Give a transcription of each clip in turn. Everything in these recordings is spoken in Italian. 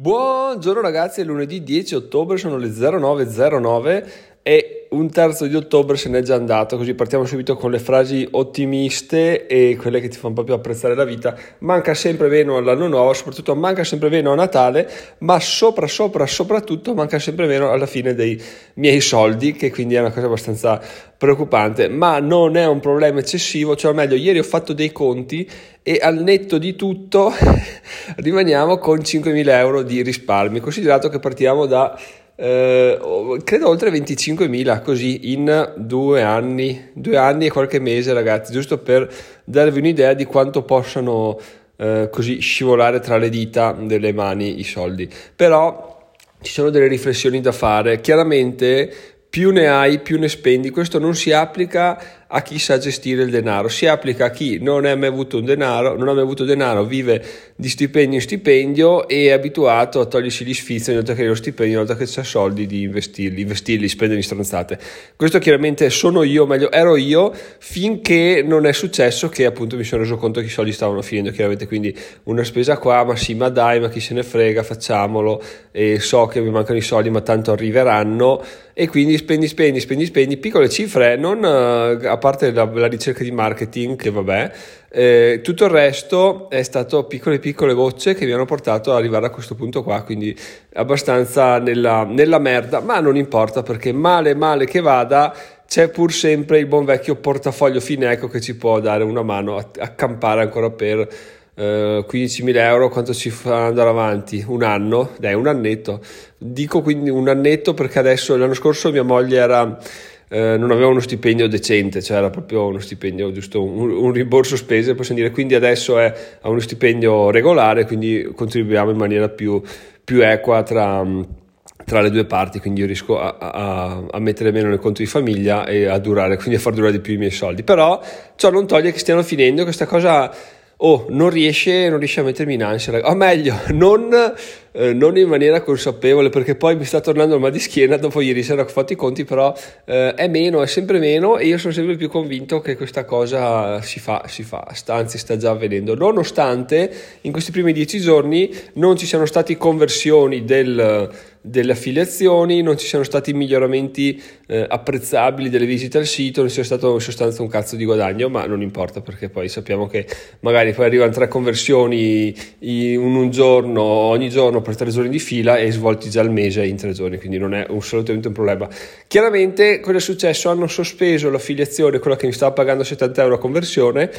Buongiorno ragazzi, è lunedì 10 ottobre, sono le 09.09 e un terzo di ottobre se n'è già andato, così partiamo subito con le frasi ottimiste e quelle che ti fanno proprio apprezzare la vita. Manca sempre meno all'anno nuovo, soprattutto manca sempre meno a Natale, ma sopra, sopra, soprattutto manca sempre meno alla fine dei miei soldi, che quindi è una cosa abbastanza preoccupante, ma non è un problema eccessivo, cioè meglio, ieri ho fatto dei conti e al netto di tutto rimaniamo con 5.000 euro di risparmi, considerato che partiamo da eh, credo oltre 25.000 così in due anni, due anni e qualche mese ragazzi, giusto per darvi un'idea di quanto possano eh, così scivolare tra le dita delle mani i soldi. Però ci sono delle riflessioni da fare, chiaramente più ne hai più ne spendi, questo non si applica a chi sa gestire il denaro, si applica a chi non ha mai avuto un denaro, non ha mai avuto denaro, vive di stipendio in stipendio e è abituato a togliersi gli sfizi ogni volta che hai lo stipendio, ogni volta che c'è soldi di investirli, investirli, spendere in stronzate. Questo chiaramente sono io, meglio ero io, finché non è successo che appunto mi sono reso conto che i soldi stavano finendo, chiaramente. Quindi una spesa qua, ma sì, ma dai, ma chi se ne frega, facciamolo. E so che mi mancano i soldi, ma tanto arriveranno. E quindi spendi, spendi, spendi, spendi, piccole cifre, non uh, parte la, la, ricerca di marketing, che vabbè, eh, tutto il resto è stato piccole piccole gocce che mi hanno portato ad arrivare a questo punto qua, quindi abbastanza nella, nella merda, ma non importa perché male male che vada c'è pur sempre il buon vecchio portafoglio Fineco che ci può dare una mano a, a campare ancora per eh, 15.000 euro quanto ci fa andare avanti? Un anno? Dai, un annetto. Dico quindi un annetto perché adesso l'anno scorso mia moglie era eh, non aveva uno stipendio decente, cioè era proprio uno stipendio, giusto un, un rimborso spese, possiamo dire, quindi adesso è a uno stipendio regolare, quindi contribuiamo in maniera più, più equa tra, tra, le due parti, quindi io riesco a, a, a, mettere meno nel conto di famiglia e a durare, quindi a far durare di più i miei soldi. Però ciò non toglie che stiano finendo, questa cosa oh, non riesce, non riesce a mettermi in ansia, o meglio, non, eh, non, in maniera consapevole, perché poi mi sta tornando il mal di schiena dopo ieri sera ho fatto i conti, però eh, è meno, è sempre meno e io sono sempre più convinto che questa cosa si fa, si fa, anzi sta già avvenendo, nonostante in questi primi dieci giorni non ci siano stati conversioni del delle affiliazioni, non ci siano stati miglioramenti eh, apprezzabili delle visite al sito, non sia stato in sostanza un cazzo di guadagno, ma non importa perché poi sappiamo che magari poi arrivano tre conversioni in un giorno, ogni giorno per tre giorni di fila e svolti già il mese in tre giorni, quindi non è assolutamente un problema. Chiaramente cosa è successo? Hanno sospeso l'affiliazione, quella che mi stava pagando 70 euro a conversione,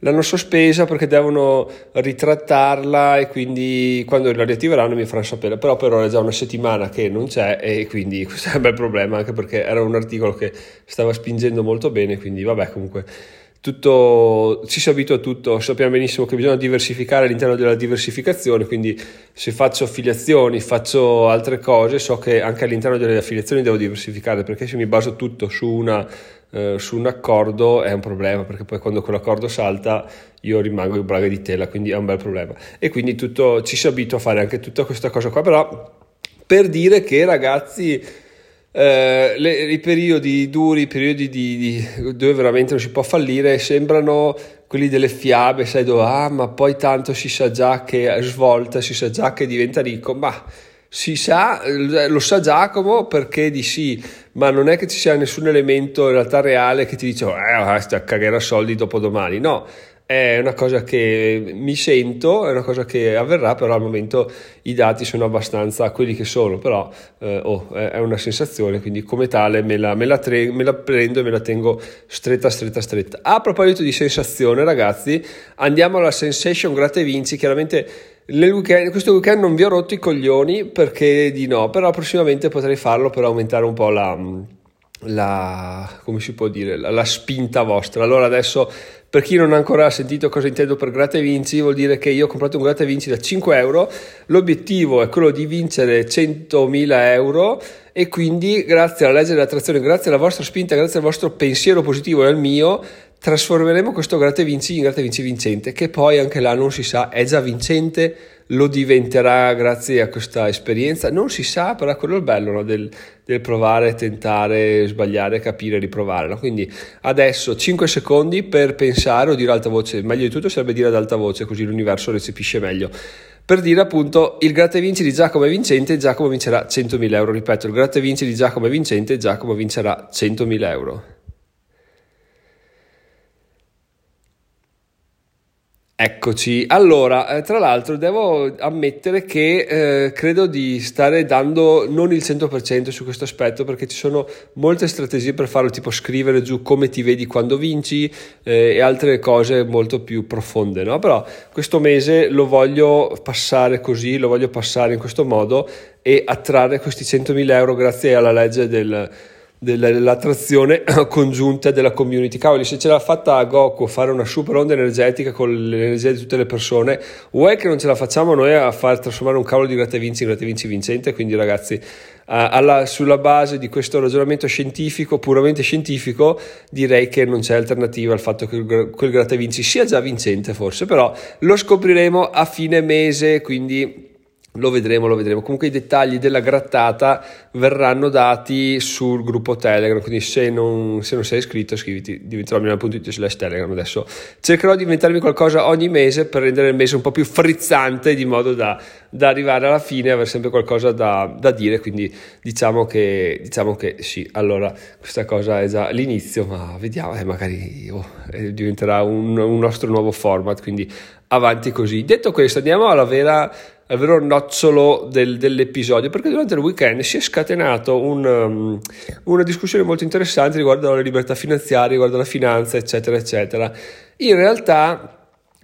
l'hanno sospesa perché devono ritrattarla e quindi quando la riattiveranno mi faranno sapere però per ora è già una settimana che non c'è e quindi questo è un bel problema anche perché era un articolo che stava spingendo molto bene quindi vabbè comunque tutto, ci si abitua a tutto, sappiamo benissimo che bisogna diversificare all'interno della diversificazione, quindi se faccio affiliazioni, faccio altre cose, so che anche all'interno delle affiliazioni devo diversificare, perché se mi baso tutto su una eh, su un accordo è un problema perché poi quando quell'accordo salta io rimango in braga di tela quindi è un bel problema. E quindi tutto, ci si abitua a fare anche tutta questa cosa qua però per dire che ragazzi eh, le, i periodi duri, i periodi di, di, dove veramente non si può fallire sembrano quelli delle fiabe, sai dove, ah ma poi tanto si sa già che svolta, si sa già che diventa ricco, ma si sa, lo sa Giacomo perché di sì, ma non è che ci sia nessun elemento in realtà reale che ti dice oh, eh, sta cagare soldi dopo domani, no, è una cosa che mi sento, è una cosa che avverrà, però al momento i dati sono abbastanza quelli che sono, però eh, oh, è una sensazione, quindi come tale me la, me, la tre, me la, prendo e me la tengo stretta, stretta, stretta. A proposito di sensazione, ragazzi, andiamo alla sensation gratta e vinci, chiaramente Weekend, questo weekend non vi ho rotto i coglioni perché di no, però prossimamente potrei farlo per aumentare un po' la, la come si può dire, la, spinta vostra. Allora adesso per chi non ha ancora sentito cosa intendo per Gratta e Vinci, vuol dire che io ho comprato un Gratta e Vinci da 5 euro, l'obiettivo è quello di vincere 100.000 euro e quindi grazie alla legge dell'attrazione, grazie alla vostra spinta, grazie al vostro pensiero positivo e al mio, trasformeremo questo gratta e vinci in gratta e vinci vincente, che poi anche là non si sa, è già vincente, lo diventerà grazie a questa esperienza, non si sa, però è quello il bello no? del, del, provare, tentare, sbagliare, capire, riprovare. No? Quindi adesso 5 secondi per pensare o dire ad alta voce, meglio di tutto sarebbe dire ad alta voce, così l'universo recepisce meglio per dire appunto il gratta vinci di Giacomo è vincente, Giacomo vincerà 100.000 euro. Ripeto, il gratta vinci di Giacomo è vincente, Giacomo vincerà 100.000 euro. Eccoci, allora, eh, tra l'altro devo ammettere che eh, credo di stare dando non il 100% su questo aspetto perché ci sono molte strategie per farlo, tipo scrivere giù come ti vedi quando vinci eh, e altre cose molto più profonde, no? Però questo mese lo voglio passare così, lo voglio passare in questo modo e attrarre questi 100.000 euro grazie alla legge del dell'attrazione congiunta della community. Cavoli, se ce l'ha fatta Goku fare una super onda energetica con l'energia di tutte le persone, vuoi che non ce la facciamo noi a far trasformare un cavolo di gratta vinci in gratta vinci vincente? Quindi ragazzi, alla, sulla base di questo ragionamento scientifico, puramente scientifico, direi che non c'è alternativa al fatto che quel gratta vinci sia già vincente forse, però lo scopriremo a fine mese, quindi lo vedremo, lo vedremo. Comunque i dettagli della grattata verranno dati sul gruppo Telegram, quindi se non, se non sei iscritto iscriviti, diventerò milano.it slash Telegram adesso. Cercherò di inventarmi qualcosa ogni mese per rendere il mese un po' più frizzante di modo da, da arrivare alla fine e avere sempre qualcosa da, da dire, quindi diciamo che, diciamo che sì, allora questa cosa è già l'inizio, ma vediamo, eh, magari oh, eh, diventerà un, un nostro nuovo format, quindi avanti così. Detto questo andiamo alla vera al vero nocciolo del, dell'episodio, perché durante il weekend si è scatenato un, um, una discussione molto interessante riguardo alla libertà finanziaria, riguardo alla finanza, eccetera, eccetera. In realtà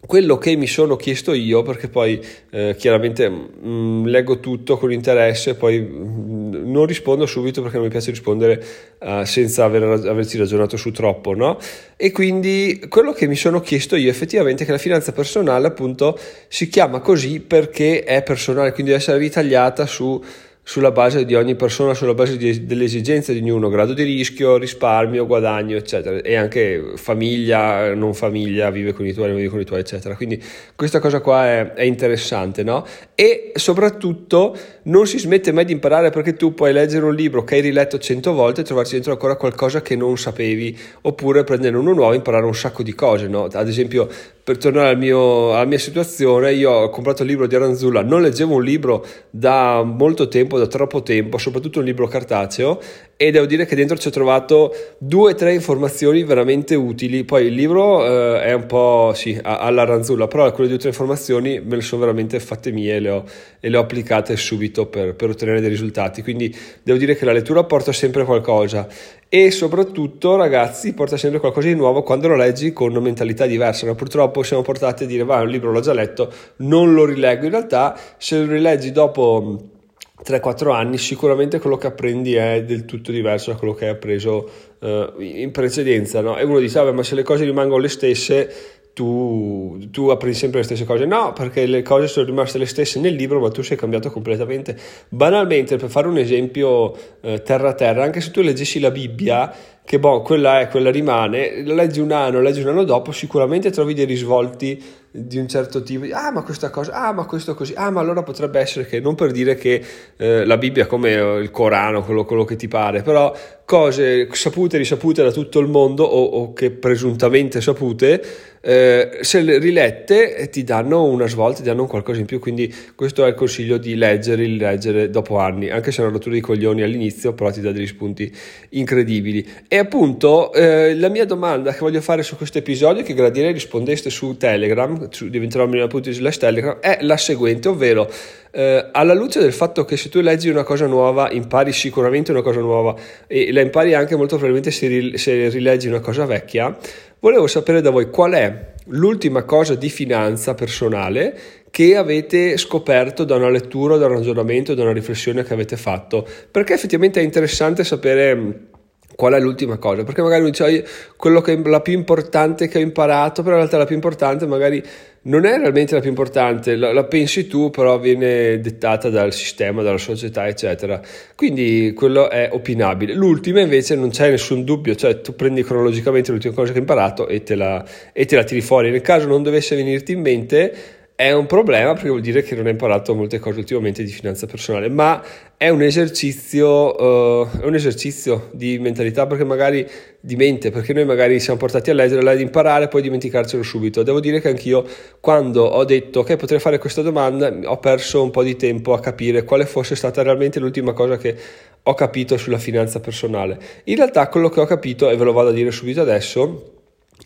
quello che mi sono chiesto io, perché poi eh, chiaramente mh, mm, leggo tutto con interesse, poi mh, mm, non rispondo subito perché non mi piace rispondere uh, senza aver, averci ragionato su troppo, no? E quindi quello che mi sono chiesto io effettivamente è che la finanza personale appunto si chiama così perché è personale, quindi deve essere ritagliata su sulla base di ogni persona, sulla base di, delle esigenze di ognuno, grado di rischio, risparmio, guadagno, eccetera, e anche famiglia, non famiglia, vive con i tuoi, non vive con i tuoi, eccetera. Quindi questa cosa qua è, è interessante, no? E soprattutto non si smette mai di imparare perché tu puoi leggere un libro che hai riletto cento volte e trovarci dentro ancora qualcosa che non sapevi, oppure prendere uno nuovo e imparare un sacco di cose, no? Ad esempio, per tornare al mio, alla mia situazione, io ho comprato il libro di Aranzulla, non leggevo un libro da molto tempo, da troppo tempo, soprattutto un libro cartaceo, e devo dire che dentro ci ho trovato due o tre informazioni veramente utili. Poi il libro eh, è un po' sì, alla ranzulla, però quelle due o tre informazioni me le sono veramente fatte mie e le ho, e le ho applicate subito per, per ottenere dei risultati. Quindi devo dire che la lettura porta sempre qualcosa e soprattutto ragazzi porta sempre qualcosa di nuovo quando lo leggi con una mentalità diversa no? purtroppo siamo portati a dire va un libro l'ho già letto non lo rileggo in realtà se lo rileggi dopo 3-4 anni sicuramente quello che apprendi è del tutto diverso da quello che hai appreso uh, in precedenza no? e uno dice ma se le cose rimangono le stesse tu, tu, apprendi sempre le stesse cose. No, perché le cose sono rimaste le stesse nel libro, ma tu sei cambiato completamente. Banalmente, per fare un esempio eh, terra-terra, anche se tu leggessi la Bibbia, che boh, quella è, quella rimane, la leggi un anno, leggi un anno dopo, sicuramente trovi dei risvolti di un certo tipo, ah ma questa cosa, ah ma questo così, ah ma allora potrebbe essere che, non per dire che eh, la Bibbia come il Corano, quello, quello, che ti pare, però cose sapute e risapute da tutto il mondo o, o che presuntamente sapute, eh, se rilette ti danno una svolta, ti danno qualcosa in più, quindi questo è il consiglio di leggere, rileggere dopo anni, anche se è una rottura di coglioni all'inizio, però ti dà degli spunti incredibili. E appunto eh, la mia domanda che voglio fare su questo episodio, che gradirei rispondeste su Telegram, diventerò milionario slash Telegram, è la seguente, ovvero eh, alla luce del fatto che se tu leggi una cosa nuova impari sicuramente una cosa nuova e la impari anche molto probabilmente se, se rileggi una cosa vecchia, volevo sapere da voi qual è l'ultima cosa di finanza personale che avete scoperto da una lettura, da un ragionamento, da una riflessione che avete fatto, perché effettivamente è interessante sapere Qual è l'ultima cosa? Perché magari mi dice quello che è la più importante che ho imparato, però in realtà la più importante magari non è realmente la più importante, la, la, pensi tu, però viene dettata dal sistema, dalla società, eccetera. Quindi quello è opinabile. L'ultima invece non c'è nessun dubbio, cioè tu prendi cronologicamente l'ultima cosa che hai imparato e te la, e te la tiri fuori. Nel caso non dovesse venirti in mente, è un problema perché vuol dire che non hai imparato molte cose ultimamente di finanza personale, ma è un esercizio, uh, è un esercizio di mentalità perché magari di mente, perché noi magari siamo portati a leggere, ad imparare e poi dimenticarcelo subito. Devo dire che anch'io quando ho detto che potrei fare questa domanda ho perso un po' di tempo a capire quale fosse stata realmente l'ultima cosa che ho capito sulla finanza personale. In realtà quello che ho capito, e ve lo vado a dire subito adesso,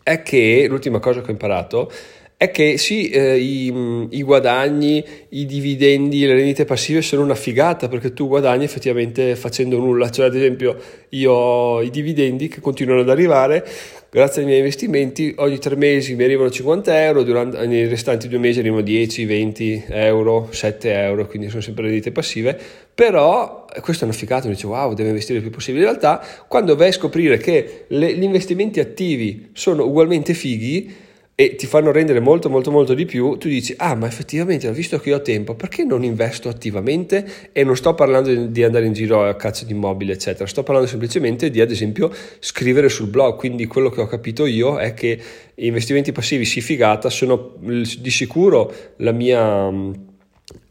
è che l'ultima cosa che ho imparato è che sì, eh, i, i, guadagni, i dividendi, le rendite passive sono una figata perché tu guadagni effettivamente facendo nulla, cioè ad esempio io ho i dividendi che continuano ad arrivare, grazie ai miei investimenti ogni tre mesi mi arrivano 50 euro, durante, nei restanti due mesi arrivano 10, 20 euro, 7 euro, quindi sono sempre rendite passive, però questo è una figata, mi dice wow, deve investire il più possibile, in realtà quando vai a scoprire che le, gli investimenti attivi sono ugualmente fighi, e ti fanno rendere molto molto molto di più, tu dici ah ma effettivamente visto che ho tempo perché non investo attivamente? E non sto parlando di andare in giro a cazzo di immobili eccetera, sto parlando semplicemente di ad esempio scrivere sul blog, quindi quello che ho capito io è che investimenti passivi sì figata sono di sicuro la mia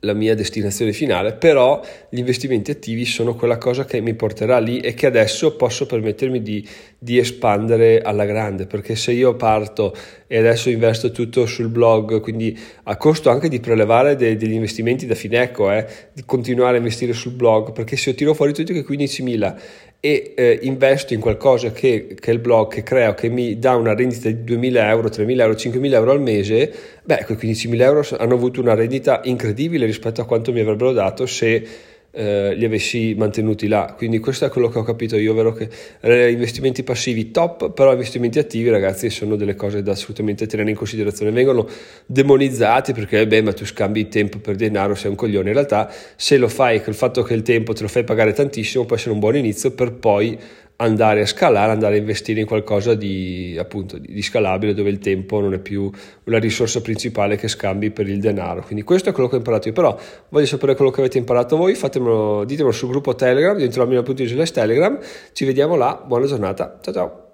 la mia destinazione finale, però gli investimenti attivi sono quella cosa che mi porterà lì e che adesso posso permettermi di, di, espandere alla grande, perché se io parto e adesso investo tutto sul blog, quindi a costo anche di prelevare de, degli investimenti da Fineco, eh, di continuare a investire sul blog, perché se io tiro fuori tutti quei 15.000 e eh, investo in qualcosa che, che, è il blog che creo, che mi dà una rendita di 2.000 euro, 3.000 euro, 5.000 euro al mese, beh, quei 15.000 euro hanno avuto una rendita incredibile rispetto a quanto mi avrebbero dato se eh, li avessi mantenuti là. Quindi questo è quello che ho capito io, ovvero che eh, investimenti passivi top, però investimenti attivi ragazzi sono delle cose da assolutamente tenere in considerazione. Vengono demonizzati perché beh ma tu scambi il tempo per denaro, sei un coglione. In realtà se lo fai il fatto che il tempo te lo fai pagare tantissimo può essere un buon inizio per poi andare a scalare, andare a investire in qualcosa di, appunto, di, scalabile dove il tempo non è più la risorsa principale che scambi per il denaro. Quindi questo è quello che ho imparato io, però voglio sapere quello che avete imparato voi, fatemelo, ditemelo sul gruppo Telegram, dentro la mia punto Telegram, ci vediamo là, buona giornata, ciao ciao!